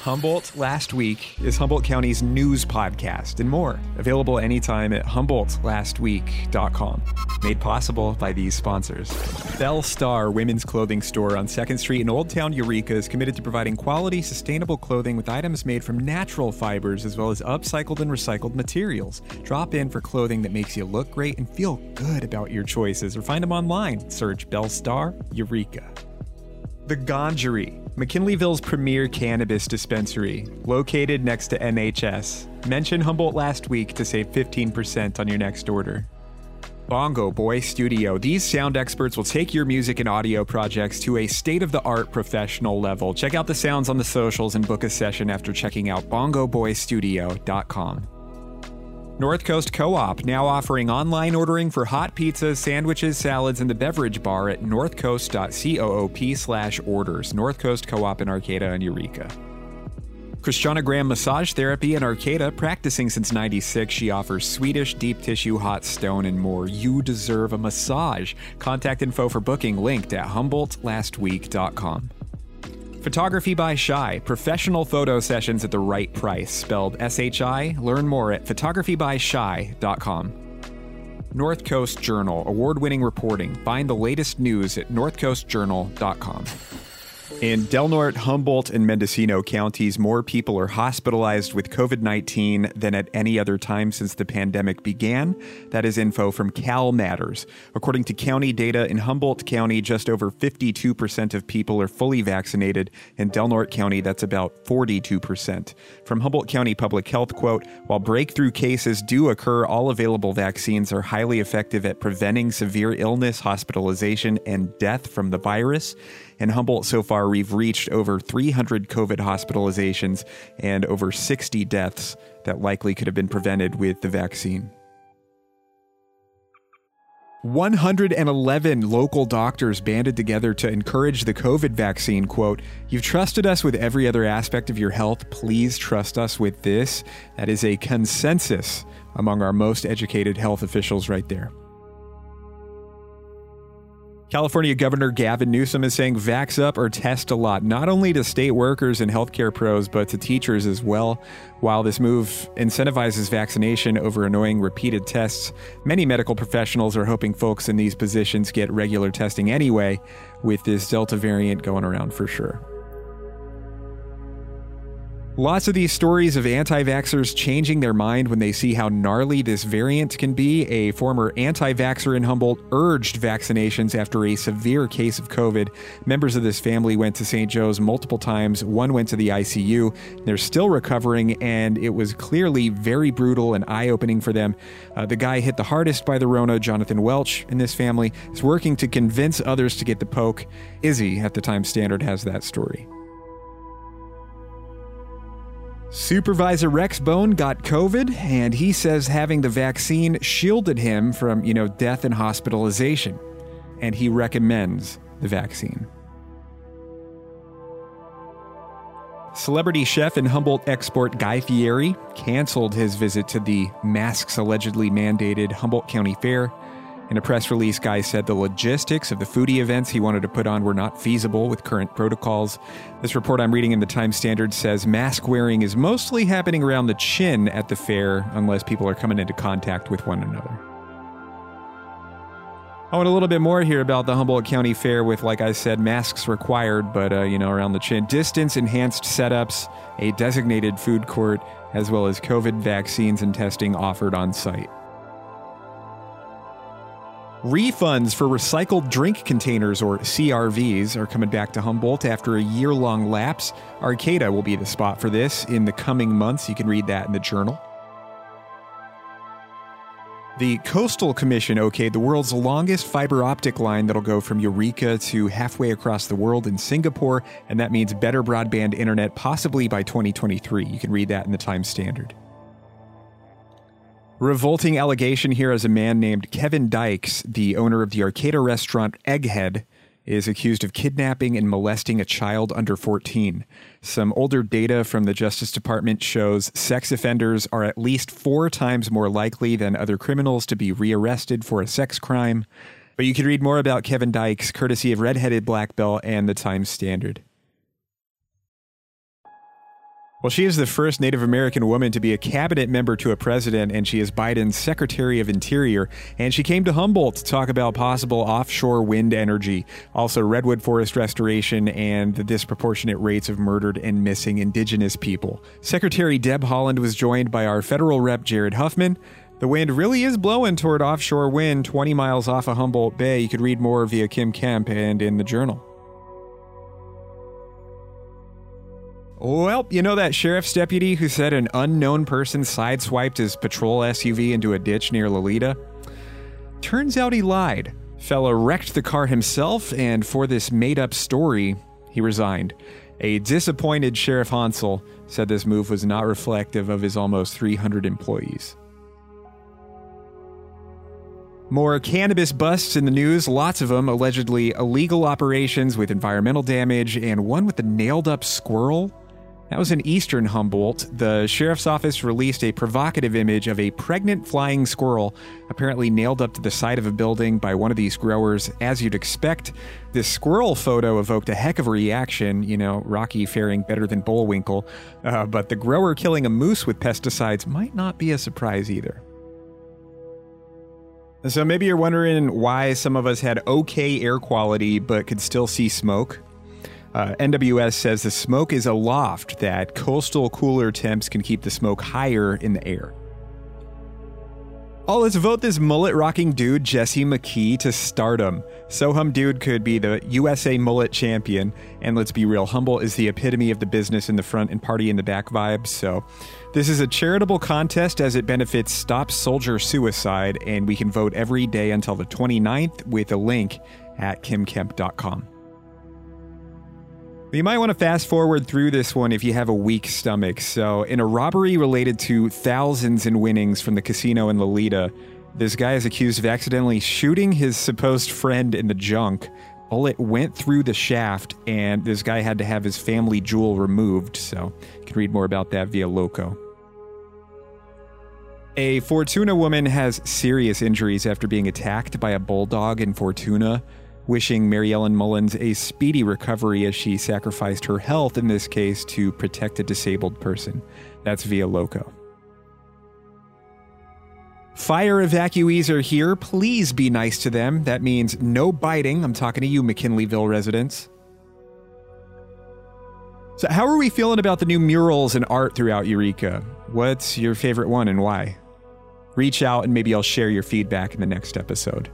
Humboldt Last Week is Humboldt County's news podcast and more. Available anytime at HumboldtLastWeek.com. Made possible by these sponsors. Belle Starr Women's Clothing Store on 2nd Street in Old Town Eureka is committed to providing quality, sustainable clothing with items made from natural fibers as well as upcycled and recycled materials. Drop in for clothing that makes you look great and feel good about your choices or find them online. Search Belle Starr Eureka. The Ganjery, McKinleyville's premier cannabis dispensary, located next to NHS. Mention Humboldt last week to save 15% on your next order. Bongo Boy Studio. These sound experts will take your music and audio projects to a state of the art professional level. Check out the sounds on the socials and book a session after checking out bongoboystudio.com. North Coast Co-op now offering online ordering for hot pizzas, sandwiches, salads, and the beverage bar at northcoast.coop slash orders. North Coast Co-op in Arcata and Eureka. Christiana Graham Massage Therapy in Arcata, practicing since 96. She offers Swedish, deep tissue, hot stone, and more. You deserve a massage. Contact info for booking linked at humboldtlastweek.com. Photography by Shy, professional photo sessions at the right price, spelled S H I. Learn more at photographybyshy.com. North Coast Journal, award winning reporting. Find the latest news at northcoastjournal.com. In Del Norte, Humboldt, and Mendocino counties, more people are hospitalized with COVID 19 than at any other time since the pandemic began. That is info from Cal Matters. According to county data, in Humboldt County, just over 52% of people are fully vaccinated. In Del Norte County, that's about 42%. From Humboldt County Public Health, quote, while breakthrough cases do occur, all available vaccines are highly effective at preventing severe illness, hospitalization, and death from the virus. In Humboldt, so far, we've reached over 300 COVID hospitalizations and over 60 deaths that likely could have been prevented with the vaccine. 111 local doctors banded together to encourage the COVID vaccine. Quote, You've trusted us with every other aspect of your health. Please trust us with this. That is a consensus among our most educated health officials right there. California Governor Gavin Newsom is saying vax up or test a lot, not only to state workers and healthcare pros, but to teachers as well. While this move incentivizes vaccination over annoying repeated tests, many medical professionals are hoping folks in these positions get regular testing anyway, with this Delta variant going around for sure. Lots of these stories of anti vaxxers changing their mind when they see how gnarly this variant can be. A former anti vaxxer in Humboldt urged vaccinations after a severe case of COVID. Members of this family went to St. Joe's multiple times. One went to the ICU. They're still recovering, and it was clearly very brutal and eye opening for them. Uh, the guy hit the hardest by the Rona, Jonathan Welch, in this family, is working to convince others to get the poke. Izzy at the Times Standard has that story. Supervisor Rex Bohn got COVID, and he says having the vaccine shielded him from, you know, death and hospitalization. And he recommends the vaccine. Celebrity chef and Humboldt export Guy Fieri canceled his visit to the masks allegedly mandated Humboldt County Fair in a press release, Guy said the logistics of the foodie events he wanted to put on were not feasible with current protocols. This report I'm reading in the Times Standard says mask wearing is mostly happening around the chin at the fair unless people are coming into contact with one another. I want a little bit more here about the Humboldt County Fair with, like I said, masks required, but, uh, you know, around the chin. Distance enhanced setups, a designated food court, as well as COVID vaccines and testing offered on site. Refunds for recycled drink containers, or CRVs, are coming back to Humboldt after a year long lapse. Arcata will be the spot for this in the coming months. You can read that in the journal. The Coastal Commission okayed the world's longest fiber optic line that'll go from Eureka to halfway across the world in Singapore, and that means better broadband internet possibly by 2023. You can read that in the Times Standard. Revolting allegation here as a man named Kevin Dykes, the owner of the Arcata restaurant Egghead, is accused of kidnapping and molesting a child under 14. Some older data from the Justice Department shows sex offenders are at least four times more likely than other criminals to be rearrested for a sex crime. But you can read more about Kevin Dykes courtesy of Redheaded Black Belt and the Times Standard. Well, she is the first Native American woman to be a cabinet member to a president, and she is Biden's Secretary of Interior. And she came to Humboldt to talk about possible offshore wind energy, also redwood forest restoration, and the disproportionate rates of murdered and missing indigenous people. Secretary Deb Haaland was joined by our federal rep Jared Huffman. The wind really is blowing toward offshore wind 20 miles off of Humboldt Bay. You could read more via Kim Kemp and in the journal. Well, you know that sheriff's deputy who said an unknown person sideswiped his patrol SUV into a ditch near Loleta? Turns out he lied. Fella wrecked the car himself, and for this made up story, he resigned. A disappointed Sheriff Honsal said this move was not reflective of his almost 300 employees. More cannabis busts in the news, lots of them allegedly illegal operations with environmental damage, and one with a nailed up squirrel that was in eastern Humboldt. The sheriff's office released a provocative image of a pregnant flying squirrel apparently nailed up to the side of a building by one of these growers. As you'd expect, this squirrel photo evoked a heck of a reaction, you know, Rocky faring better than Bullwinkle. Uh, but the grower killing a moose with pesticides might not be a surprise either. So maybe you're wondering why some of us had okay air quality but could still see smoke. Uh, NWS says the smoke is aloft, that coastal cooler temps can keep the smoke higher in the air. Oh, let's vote this mullet rocking dude, Jesse McKee, to stardom. So Hum Dude could be the USA mullet champion. And let's be real, Humble is the epitome of the business in the front and party in the back vibe. So this is a charitable contest as it benefits Stop Soldier Suicide. And we can vote every day until the 29th with a link at kimkemp.com. You might want to fast forward through this one if you have a weak stomach. So, in a robbery related to thousands in winnings from the casino in Loleta, this guy is accused of accidentally shooting his supposed friend in the junk. Bullet went through the shaft, and this guy had to have his family jewel removed. So, you can read more about that via Loco. A Fortuna woman has serious injuries after being attacked by a bulldog in Fortuna wishing Mary Ellen Mullins a speedy recovery as she sacrificed her health in this case to protect a disabled person. That's via Loco. Fire evacuees are here. Please be nice to them. That means no biting. I'm talking to you, McKinleyville residents. So, how are we feeling about the new murals and art throughout Eureka? What's your favorite one and why? Reach out and maybe I'll share your feedback in the next episode.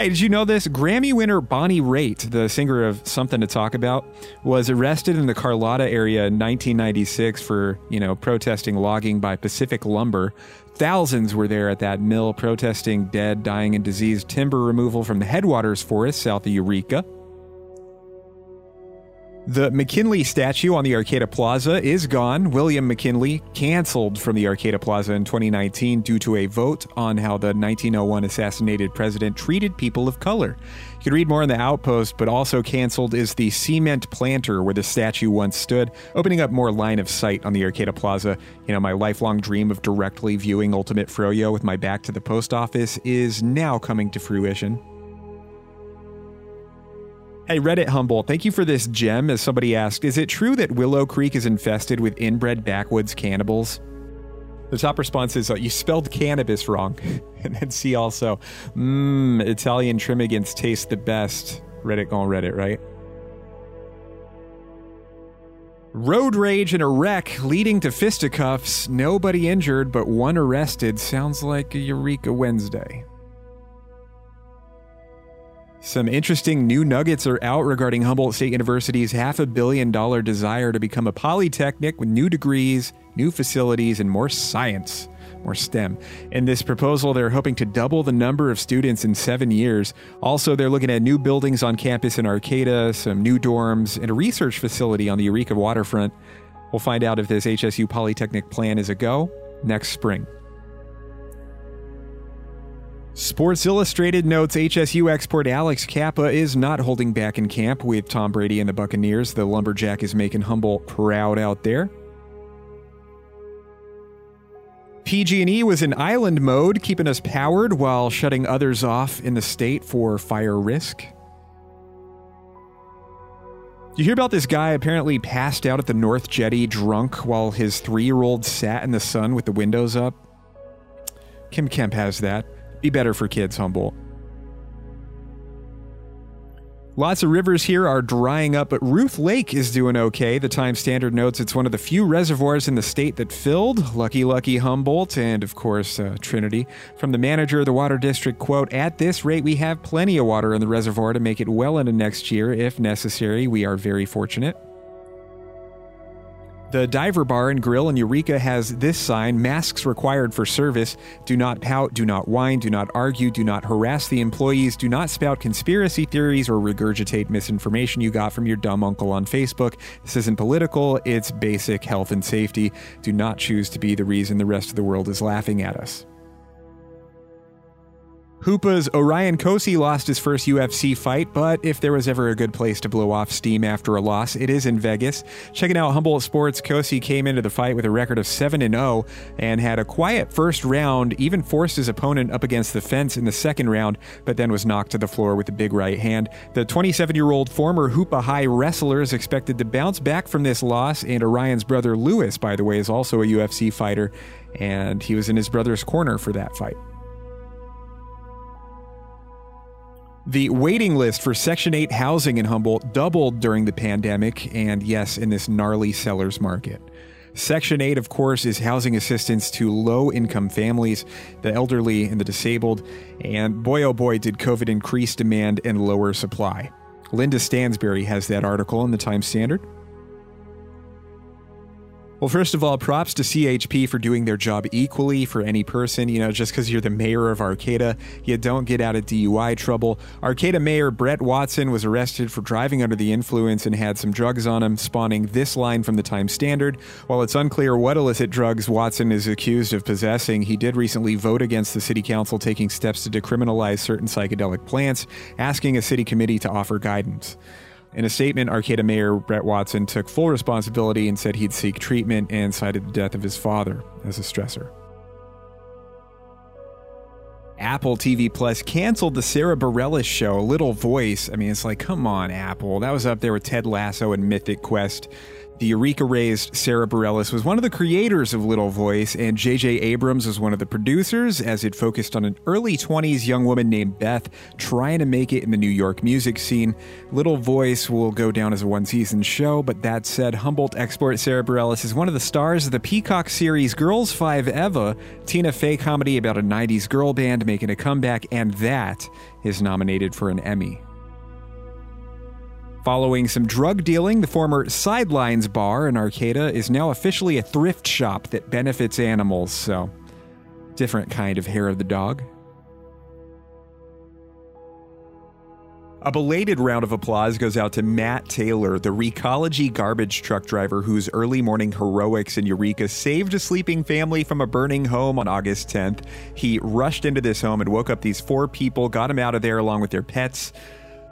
Hey, did you know this? Grammy winner Bonnie Raitt, the singer of Something to Talk About, was arrested in the Carlotta area in 1996 for, you know, protesting logging by Pacific Lumber. Thousands were there at that mill protesting dead, dying, and diseased timber removal from the headwaters forest south of Eureka. The McKinley statue on the Arcata Plaza is gone. William McKinley canceled from the Arcata Plaza in 2019 due to a vote on how the 1901 assassinated president treated people of color. You can read more in the Outpost, but also canceled is the cement planter where the statue once stood, opening up more line of sight on the Arcata Plaza. You know, my lifelong dream of directly viewing Ultimate Froyo with my back to the post office is now coming to fruition. Hey, Reddit Humble, thank you for this gem. As somebody asked, is it true that Willow Creek is infested with inbred backwoods cannibals? The top response is, uh, you spelled cannabis wrong. and then see also, mmm, Italian Trimmigans taste the best. Reddit on Reddit, right? Road rage and a wreck leading to fisticuffs. Nobody injured, but one arrested. Sounds like a Eureka Wednesday. Some interesting new nuggets are out regarding Humboldt State University's half a billion dollar desire to become a polytechnic with new degrees, new facilities, and more science, more STEM. In this proposal, they're hoping to double the number of students in seven years. Also, they're looking at new buildings on campus in Arcata, some new dorms, and a research facility on the Eureka waterfront. We'll find out if this HSU Polytechnic plan is a go next spring. Sports Illustrated notes HSU export Alex Cappa is not holding back in camp with Tom Brady and the Buccaneers. The Lumberjack is making Humble proud out there. PG&E was in island mode, keeping us powered while shutting others off in the state for fire risk. You hear about this guy apparently passed out at the North Jetty drunk while his three year old sat in the sun with the windows up? Kim Kemp has that. Be better for kids, Humboldt. Lots of rivers here are drying up, but Ruth Lake is doing okay. The Times Standard notes it's one of the few reservoirs in the state that filled. Lucky, lucky Humboldt, and of course, uh, Trinity. From the manager of the Water District, quote, At this rate, we have plenty of water in the reservoir to make it well into next year if necessary. We are very fortunate. The diver bar and grill in Eureka has this sign masks required for service. Do not pout, do not whine, do not argue, do not harass the employees, do not spout conspiracy theories or regurgitate misinformation you got from your dumb uncle on Facebook. This isn't political, it's basic health and safety. Do not choose to be the reason the rest of the world is laughing at us. Hoopa's Orion Cosce lost his first UFC fight, but if there was ever a good place to blow off steam after a loss, it is in Vegas. Checking out Humboldt Sports, Cosce came into the fight with a record of 7 0 and had a quiet first round, even forced his opponent up against the fence in the second round, but then was knocked to the floor with a big right hand. The 27 year old former Hoopa High wrestler is expected to bounce back from this loss, and Orion's brother Lewis, by the way, is also a UFC fighter, and he was in his brother's corner for that fight. The waiting list for Section 8 housing in Humboldt doubled during the pandemic, and yes, in this gnarly seller's market. Section 8, of course, is housing assistance to low income families, the elderly, and the disabled. And boy, oh boy, did COVID increase demand and lower supply. Linda Stansberry has that article in the Times Standard. Well, first of all, props to CHP for doing their job equally for any person. You know, just because you're the mayor of Arcata, you don't get out of DUI trouble. Arcata Mayor Brett Watson was arrested for driving under the influence and had some drugs on him, spawning this line from the Times Standard. While it's unclear what illicit drugs Watson is accused of possessing, he did recently vote against the city council taking steps to decriminalize certain psychedelic plants, asking a city committee to offer guidance. In a statement, Arcata Mayor Brett Watson took full responsibility and said he'd seek treatment and cited the death of his father as a stressor. Apple TV Plus canceled the Sarah Bareilles show, Little Voice. I mean, it's like, come on, Apple. That was up there with Ted Lasso and Mythic Quest. The Eureka raised Sarah Bareilles was one of the creators of Little Voice, and J.J. Abrams was one of the producers as it focused on an early 20s young woman named Beth trying to make it in the New York music scene. Little Voice will go down as a one season show, but that said, Humboldt export Sarah Bareilles is one of the stars of the Peacock series Girls 5 Eva, Tina Fey comedy about a 90s girl band making a comeback, and that is nominated for an Emmy. Following some drug dealing, the former Sidelines Bar in Arcata is now officially a thrift shop that benefits animals, so different kind of hair of the dog. A belated round of applause goes out to Matt Taylor, the Recology garbage truck driver whose early morning heroics in Eureka saved a sleeping family from a burning home on August 10th. He rushed into this home and woke up these four people, got them out of there along with their pets.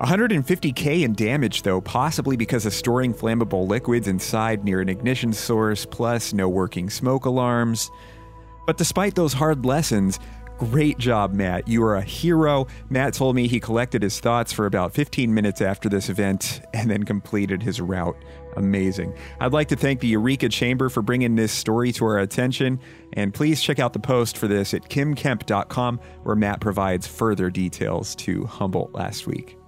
150k in damage, though, possibly because of storing flammable liquids inside near an ignition source, plus no working smoke alarms. But despite those hard lessons, great job, Matt. You are a hero. Matt told me he collected his thoughts for about 15 minutes after this event and then completed his route. Amazing. I'd like to thank the Eureka Chamber for bringing this story to our attention, and please check out the post for this at kimkemp.com, where Matt provides further details to Humboldt last week.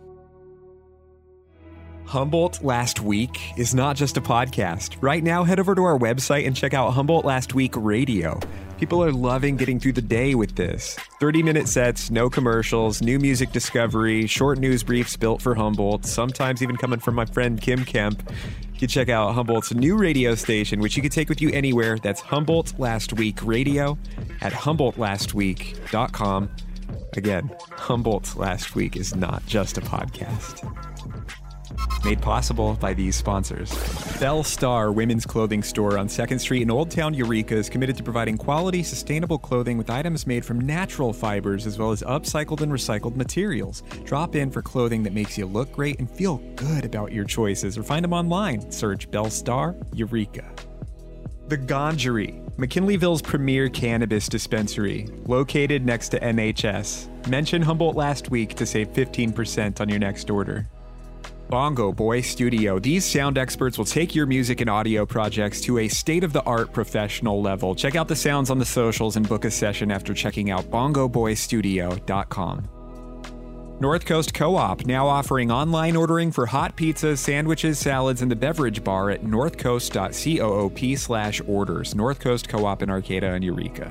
Humboldt Last Week is not just a podcast. Right now, head over to our website and check out Humboldt Last Week Radio. People are loving getting through the day with this. 30 minute sets, no commercials, new music discovery, short news briefs built for Humboldt, sometimes even coming from my friend Kim Kemp. You can check out Humboldt's new radio station, which you can take with you anywhere. That's Humboldt Last Week Radio at HumboldtLastWeek.com. Again, Humboldt Last Week is not just a podcast. Made possible by these sponsors. Belle Starr Women's Clothing Store on 2nd Street in Old Town Eureka is committed to providing quality, sustainable clothing with items made from natural fibers as well as upcycled and recycled materials. Drop in for clothing that makes you look great and feel good about your choices or find them online. Search Belle Starr Eureka. The Ganjery, McKinleyville's premier cannabis dispensary, located next to NHS. Mention Humboldt last week to save 15% on your next order. Bongo Boy Studio. These sound experts will take your music and audio projects to a state of the art professional level. Check out the sounds on the socials and book a session after checking out bongoboystudio.com. North Coast Co op now offering online ordering for hot pizzas, sandwiches, salads, and the beverage bar at northcoast.coop slash orders. North Coast Co op in Arcata and Eureka.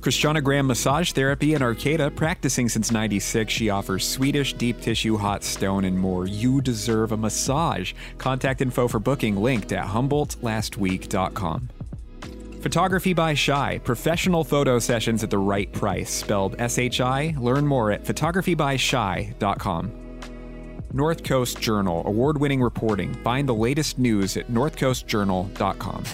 Christiana Graham Massage Therapy in Arcata, practicing since 96. She offers Swedish, deep tissue, hot stone, and more. You deserve a massage. Contact info for booking linked at humboldtlastweek.com. Photography by Shy, professional photo sessions at the right price, spelled S H I. Learn more at photographybyshy.com. North Coast Journal, award winning reporting. Find the latest news at northcoastjournal.com.